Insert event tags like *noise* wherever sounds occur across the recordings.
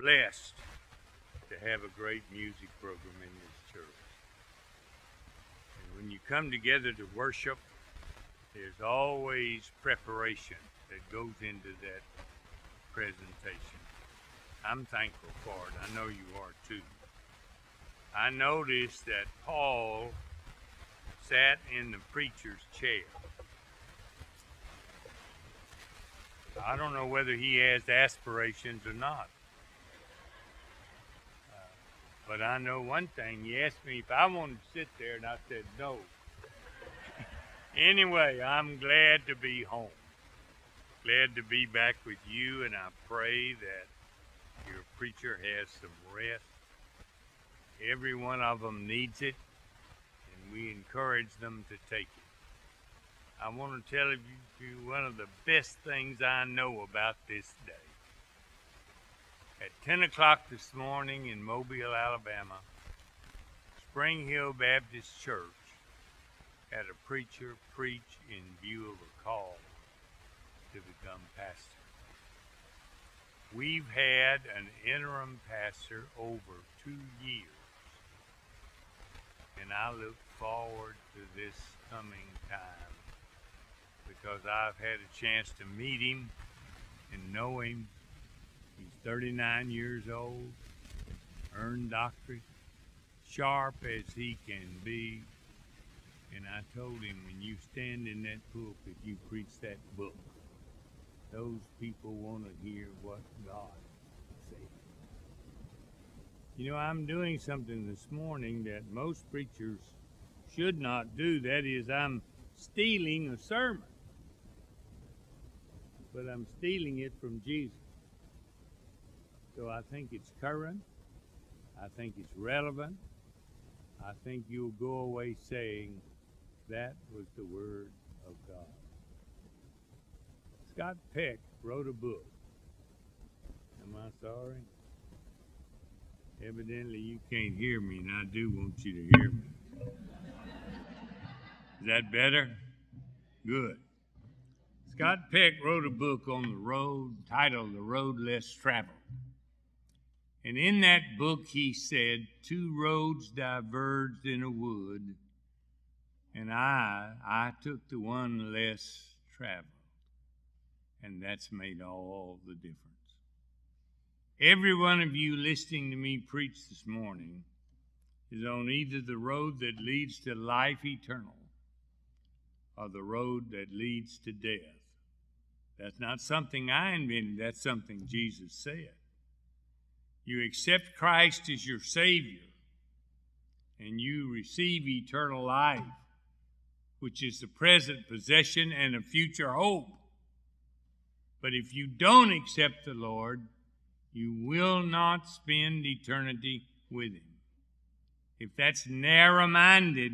blessed to have a great music program in this church. And when you come together to worship, there's always preparation that goes into that presentation. I'm thankful for it. I know you are too. I noticed that Paul sat in the preacher's chair. I don't know whether he has aspirations or not. But I know one thing. You asked me if I wanted to sit there, and I said no. *laughs* anyway, I'm glad to be home. Glad to be back with you, and I pray that your preacher has some rest. Every one of them needs it, and we encourage them to take it. I want to tell you one of the best things I know about this day. At 10 o'clock this morning in Mobile, Alabama, Spring Hill Baptist Church had a preacher preach in view of a call to become pastor. We've had an interim pastor over two years, and I look forward to this coming time because I've had a chance to meet him and know him. He's 39 years old, earned doctorate, sharp as he can be. And I told him, when you stand in that pulpit, you preach that book. Those people want to hear what God said. You know, I'm doing something this morning that most preachers should not do. That is, I'm stealing a sermon but I'm stealing it from Jesus. So I think it's current. I think it's relevant. I think you'll go away saying that was the Word of God. Scott Peck wrote a book. Am I sorry? Evidently, you can't hear me, and I do want you to hear me. Is that better? Good. Scott Peck wrote a book on the road titled The Road Less Traveled. And in that book, he said, Two roads diverged in a wood, and I, I took the one less traveled. And that's made all the difference. Every one of you listening to me preach this morning is on either the road that leads to life eternal or the road that leads to death. That's not something I invented, that's something Jesus said. You accept Christ as your Savior, and you receive eternal life, which is the present possession and a future hope. But if you don't accept the Lord, you will not spend eternity with Him. If that's narrow minded,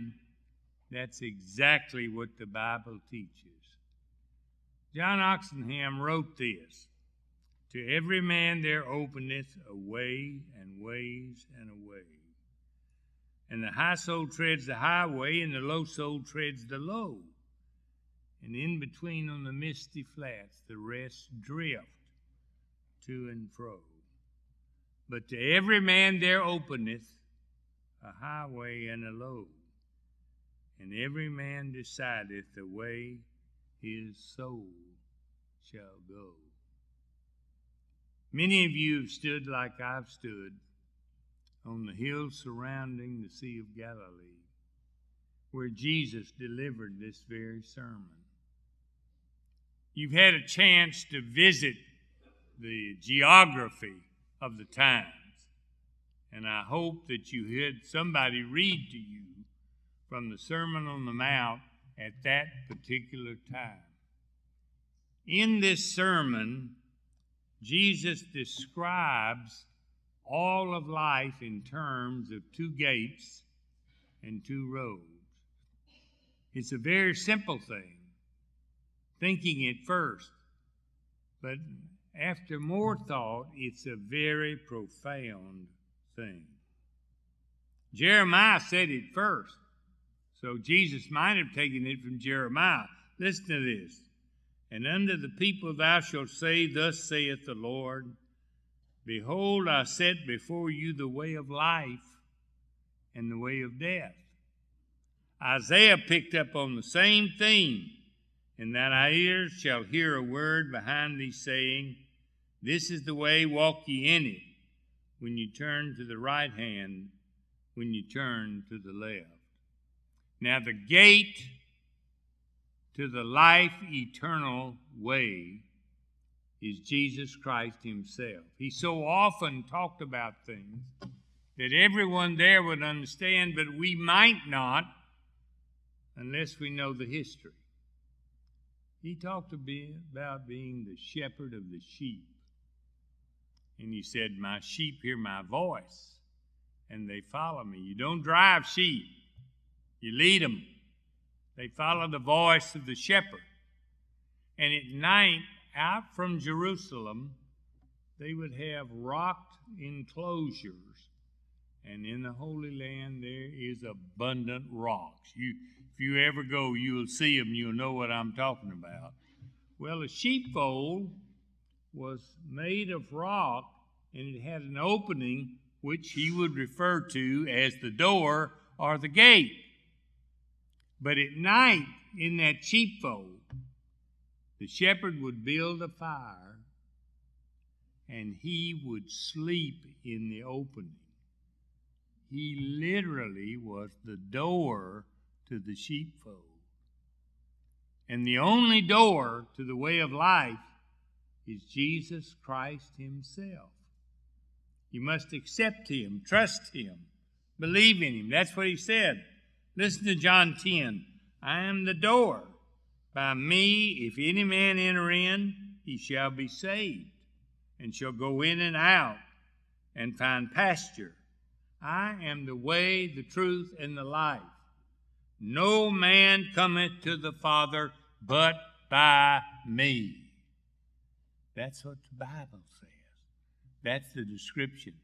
that's exactly what the Bible teaches. John Oxenham wrote this To every man there openeth a way and ways and a way. And the high soul treads the highway, and the low soul treads the low. And in between on the misty flats, the rest drift to and fro. But to every man there openeth a highway and a low, and every man decideth the way his soul shall go. Many of you have stood like I've stood on the hills surrounding the Sea of Galilee, where Jesus delivered this very sermon. You've had a chance to visit the geography of the times, and I hope that you had somebody read to you from the Sermon on the Mount at that particular time. In this sermon, Jesus describes all of life in terms of two gates and two roads. It's a very simple thing, thinking it first, but after more thought, it's a very profound thing. Jeremiah said it first. So Jesus might have taken it from Jeremiah. Listen to this. And unto the people thou shalt say, Thus saith the Lord, Behold, I set before you the way of life and the way of death. Isaiah picked up on the same theme, in that our ears shall hear a word behind thee saying, This is the way, walk ye in it, when you turn to the right hand, when you turn to the left. Now, the gate to the life eternal way is Jesus Christ Himself. He so often talked about things that everyone there would understand, but we might not unless we know the history. He talked about being the shepherd of the sheep. And he said, My sheep hear my voice and they follow me. You don't drive sheep, you lead them. They follow the voice of the shepherd. And at night, out from Jerusalem, they would have rocked enclosures. And in the Holy Land, there is abundant rocks. You, if you ever go, you'll see them, you'll know what I'm talking about. Well, a sheepfold was made of rock, and it had an opening which he would refer to as the door or the gate. But at night, in that sheepfold, the shepherd would build a fire and he would sleep in the opening. He literally was the door to the sheepfold. And the only door to the way of life is Jesus Christ Himself. You must accept Him, trust Him, believe in Him. That's what He said. Listen to John 10. I am the door. By me, if any man enter in, he shall be saved, and shall go in and out and find pasture. I am the way, the truth, and the life. No man cometh to the Father but by me. That's what the Bible says. That's the description.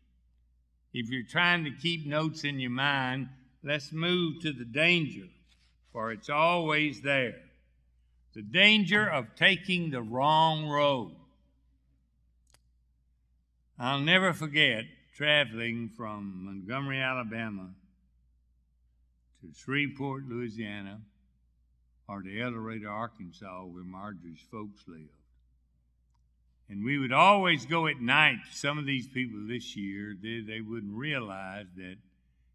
If you're trying to keep notes in your mind, let's move to the danger, for it's always there. The danger of taking the wrong road. I'll never forget traveling from Montgomery, Alabama to Shreveport, Louisiana, or to El Dorado, Arkansas, where Marjorie's folks lived. And we would always go at night. Some of these people this year, they, they wouldn't realize that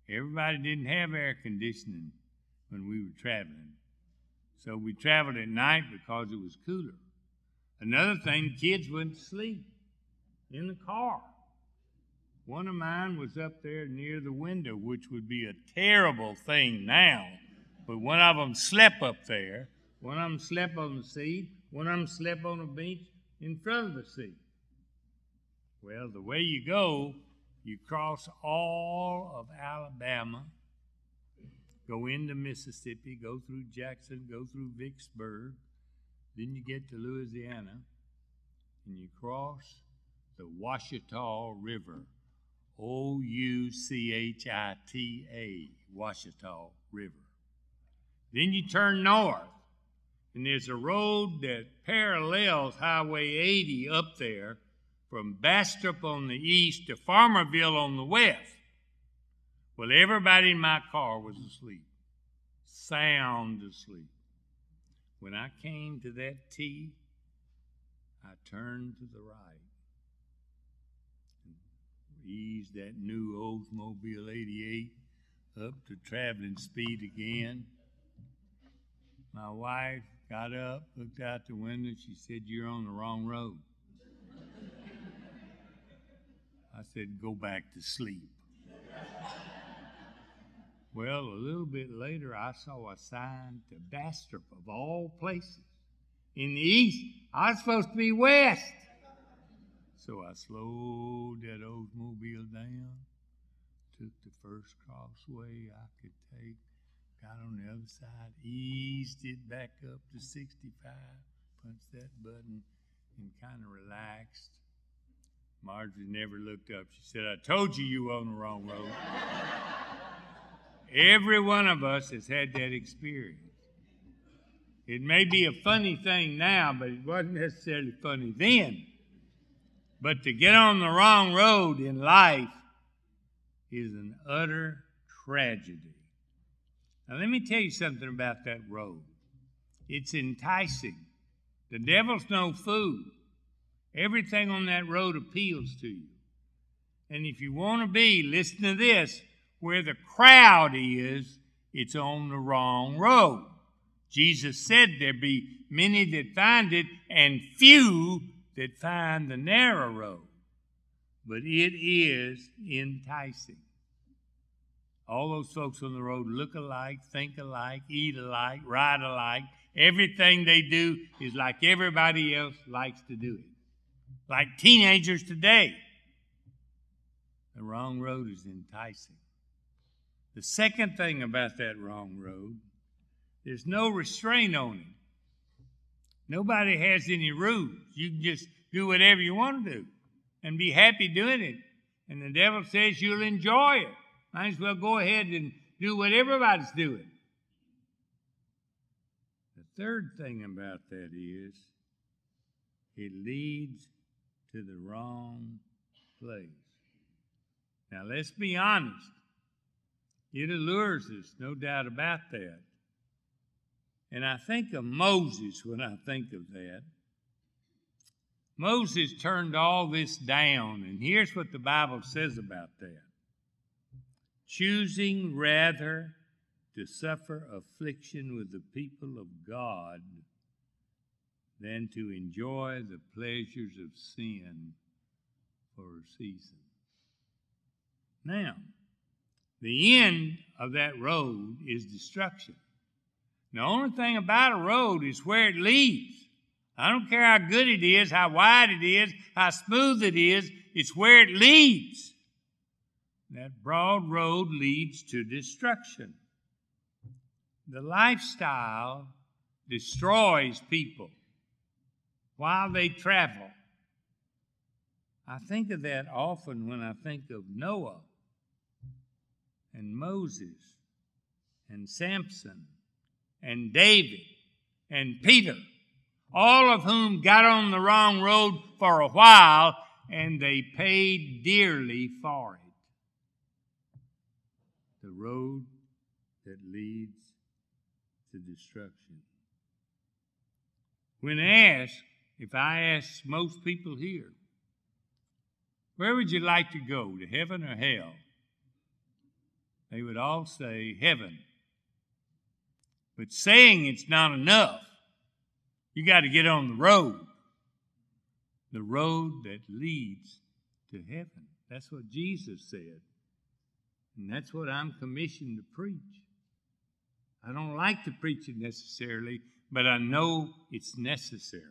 everybody didn't have air conditioning when we were traveling. So we traveled at night because it was cooler. Another thing, kids wouldn't sleep in the car. One of mine was up there near the window, which would be a terrible thing now. But one of them slept up there. One of them slept on the seat. One of them slept on a bench in front of the seat. Well, the way you go, you cross all of Alabama, go into Mississippi, go through Jackson, go through Vicksburg, then you get to Louisiana, and you cross the Ouachita River. O U C H I T A, Ouachita River. Then you turn north, and there's a road that parallels Highway 80 up there from Bastrop on the east to Farmerville on the west. Well, everybody in my car was asleep, sound asleep. When I came to that T, I turned to the right ease that new Oldsmobile 88 up to traveling speed again. My wife got up, looked out the window, she said, You're on the wrong road. I said, Go back to sleep. well, a little bit later, I saw a sign to Bastrop, of all places. In the east, I was supposed to be west. So I slowed that Oldsmobile down, took the first crossway I could take, got on the other side, eased it back up to 65, punched that button, and kind of relaxed. Marjorie never looked up. She said, I told you you were on the wrong road. *laughs* Every one of us has had that experience. It may be a funny thing now, but it wasn't necessarily funny then. But to get on the wrong road in life is an utter tragedy. Now, let me tell you something about that road. It's enticing. The devil's no fool. Everything on that road appeals to you. And if you want to be, listen to this, where the crowd is, it's on the wrong road. Jesus said there be many that find it and few that find the narrow road. But it is enticing. All those folks on the road look alike, think alike, eat alike, ride alike. Everything they do is like everybody else likes to do it. Like teenagers today. The wrong road is enticing. The second thing about that wrong road, there's no restraint on it. Nobody has any rules. You can just do whatever you want to do and be happy doing it. And the devil says you'll enjoy it. Might as well go ahead and do what everybody's doing. The third thing about that is it leads to the wrong place. Now, let's be honest. It allures us, no doubt about that. And I think of Moses when I think of that. Moses turned all this down, and here's what the Bible says about that choosing rather to suffer affliction with the people of God than to enjoy the pleasures of sin for a season. Now, the end of that road is destruction. The only thing about a road is where it leads. I don't care how good it is, how wide it is, how smooth it is, it's where it leads. That broad road leads to destruction. The lifestyle destroys people while they travel. I think of that often when I think of Noah and Moses and Samson and David and Peter, all of whom got on the wrong road for a while and they paid dearly for it the road that leads to destruction. When asked, if I ask most people here, where would you like to go, to heaven or hell? They would all say heaven. But saying it's not enough. You got to get on the road. The road that leads to heaven. That's what Jesus said. And that's what I'm commissioned to preach. I don't like to preach it necessarily, but I know it's necessary.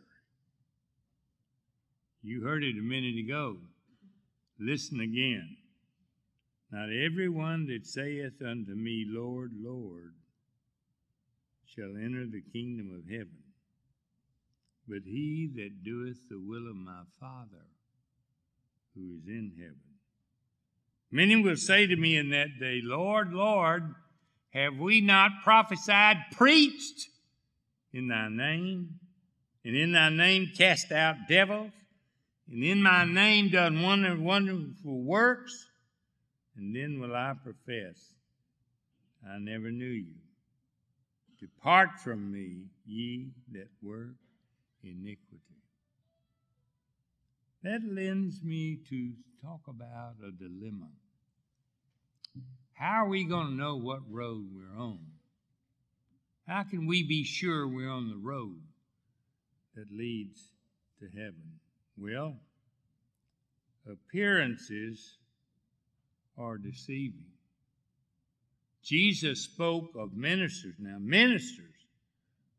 You heard it a minute ago. Listen again. Not everyone that saith unto me, Lord, Lord, shall enter the kingdom of heaven, but he that doeth the will of my Father who is in heaven. Many will say to me in that day, Lord, Lord, have we not prophesied, preached in thy name, and in thy name cast out devils, and in my name done wonder, wonderful works? And then will I profess, I never knew you. Depart from me, ye that work iniquity. That lends me to talk about a dilemma. How are we going to know what road we're on? How can we be sure we're on the road that leads to heaven? Well, appearances are deceiving. Jesus spoke of ministers, now, ministers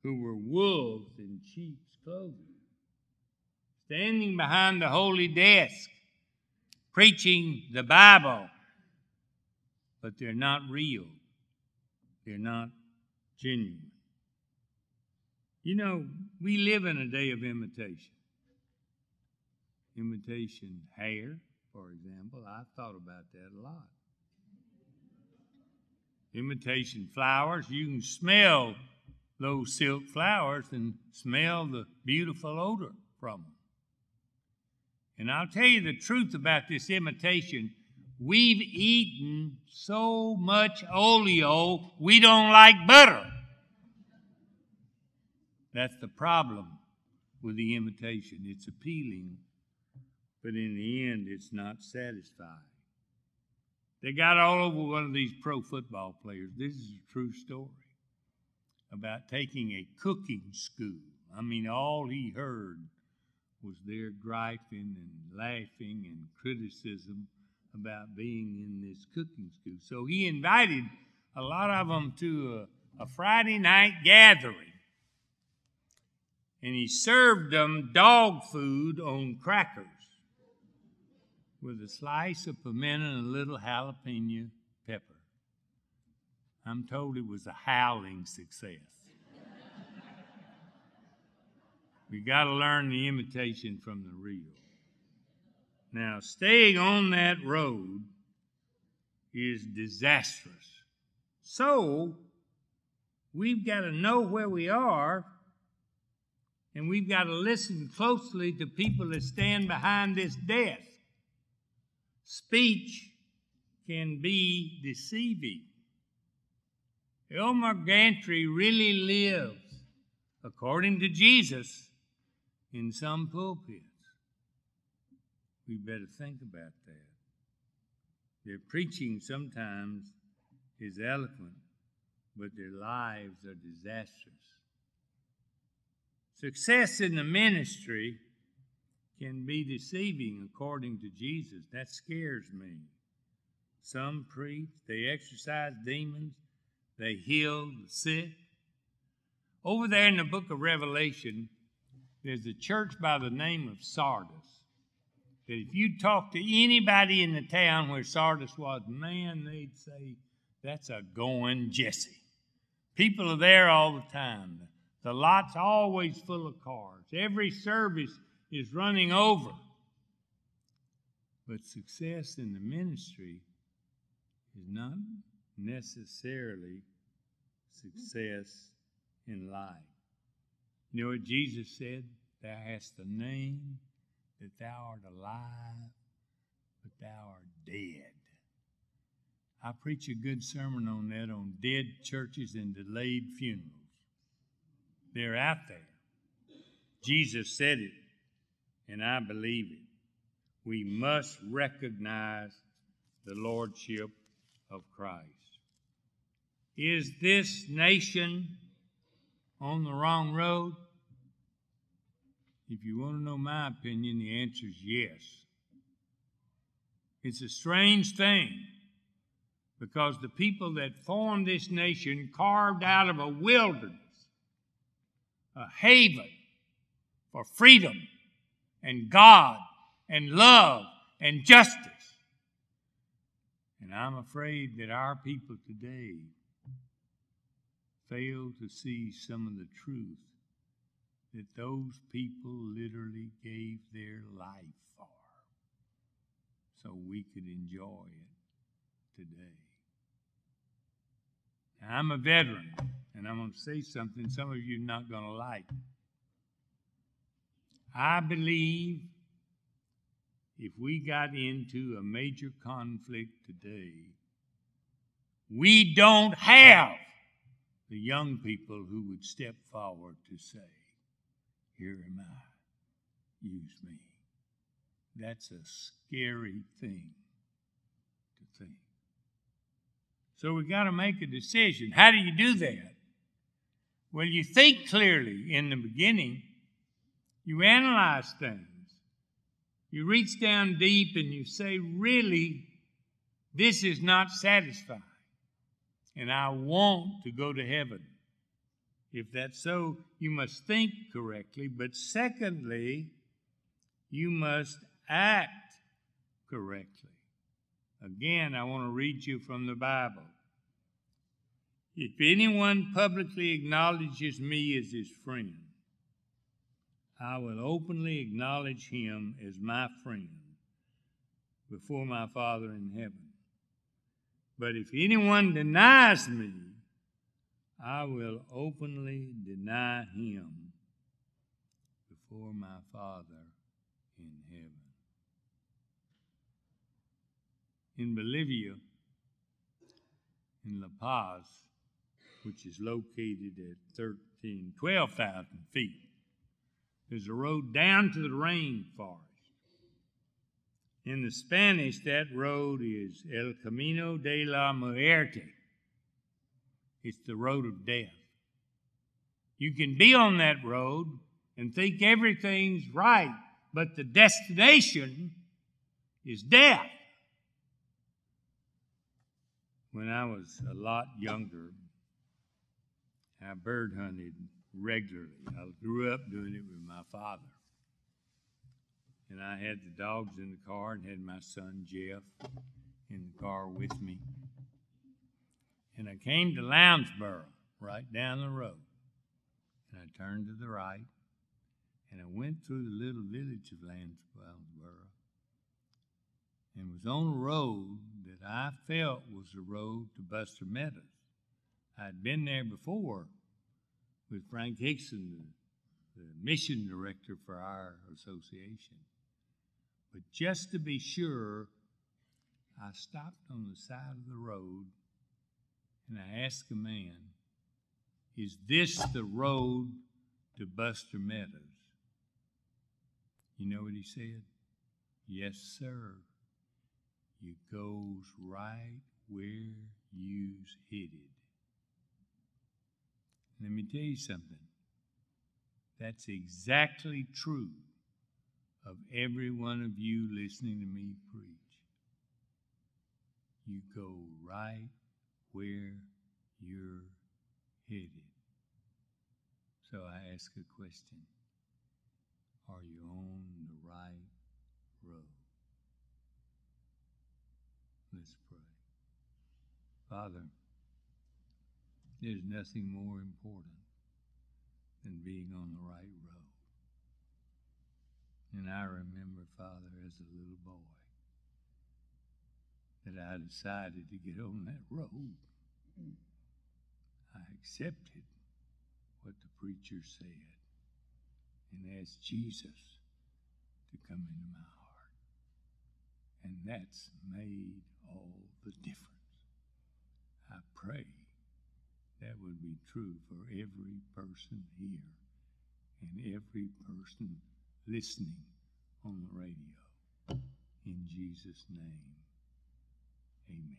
who were wolves in sheep's clothing, standing behind the holy desk, preaching the Bible but they're not real. They're not genuine. You know, we live in a day of imitation. Imitation hair, for example. I've thought about that a lot. Imitation flowers. You can smell those silk flowers and smell the beautiful odor from them. And I'll tell you the truth about this imitation. We've eaten so much oleo, we don't like butter. That's the problem with the imitation. It's appealing, but in the end, it's not satisfying. They got all over one of these pro football players. This is a true story about taking a cooking school. I mean, all he heard was their griping and laughing and criticism about being in this cooking school. So he invited a lot of them to a, a Friday night gathering. And he served them dog food on crackers with a slice of pimento and a little jalapeno pepper. I'm told it was a howling success. we got to learn the imitation from the real. Now, staying on that road is disastrous. So, we've got to know where we are, and we've got to listen closely to people that stand behind this death. Speech can be deceiving. Elmer Gantry really lives, according to Jesus, in some pulpits. We better think about that. Their preaching sometimes is eloquent, but their lives are disastrous. Success in the ministry can be deceiving according to Jesus. That scares me. Some preach, they exorcise demons, they heal the sick. Over there in the book of Revelation, there's a church by the name of Sardis. That if you talk to anybody in the town where Sardis was, man, they'd say, that's a going Jesse. People are there all the time. The lot's always full of cars. Every service is running over. But success in the ministry is not necessarily success in life. You know what Jesus said? Thou hast a name that thou art alive, but thou art dead. I preach a good sermon on that on dead churches and delayed funerals. They're out there. Jesus said it and I believe it. We must recognize the Lordship of Christ. Is this nation on the wrong road? If you want to know my opinion, the answer is yes. It's a strange thing because the people that formed this nation carved out of a wilderness, a haven for freedom and God and love and justice. And I'm afraid that our people today fail to see some of the truth that those people literally gave their life for so we could enjoy it today. Now, I'm a veteran, and I'm going to say something some of you are not going to like. I believe if we got into a major conflict today, we don't have the young people who would step forward to say, Here am I, use me. That's a scary thing to think. So we've got to make a decision. How do you do that? Well, you think clearly in the beginning you analyze things. You reach down deep and you say, really, this is not satisfying. And I want to go to heaven. If that's so, you must think correctly. But secondly, you must act correctly. Again, I want to read you from the Bible. If anyone publicly acknowledges me as his friend, I will openly acknowledge him as my friend before my Father in heaven. But if anyone denies me, I will openly deny him before my Father in heaven. in Bolivia, in La Paz, which is located at 13, 12,000 feet. There's a road down to the rainforest. In the Spanish, that road is El Camino de la Muerte. It's the road of death. You can be on that road and think everything's right, but the destination is death. When I was a lot younger, I bird hunted regularly. I grew up doing it with my father. And I had the dogs in the car and had my son Jeff in the car with me. And I came to Lowndesboro, right down the road. And I turned to the right and I went through the little village of Lowndesboro and was on a road that I felt was the road to Buster Meadows. I'd been there before with Frank Hickson, the, the mission director for our association. But just to be sure, I stopped on the side of the road and I asked a man, Is this the road to Buster Meadows? You know what he said? Yes, sir. You goes right where you's headed. Let me tell you something. That's exactly true of every one of you listening to me preach. You go right where you're headed. So I ask a question Are you on the right road? Let's pray. Father, there's nothing more important than being on the right road. And I remember, Father, as a little boy, that I decided to get on that road. I accepted what the preacher said and asked Jesus to come into my heart. And that's made all the difference. I pray that would be true for every person here and every person listening on the radio. In Jesus' name, amen.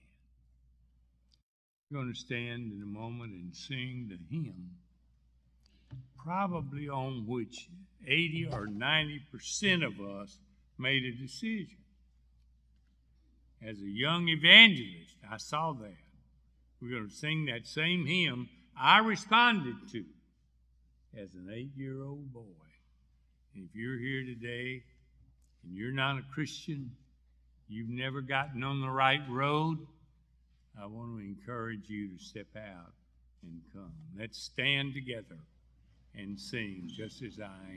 We're going to stand in a moment and sing the hymn, probably on which 80 or 90% of us made a decision. As a young evangelist, I saw that. We're going to sing that same hymn I responded to as an eight year old boy. And if you're here today and you're not a Christian, you've never gotten on the right road, I want to encourage you to step out and come. Let's stand together and sing just as I am.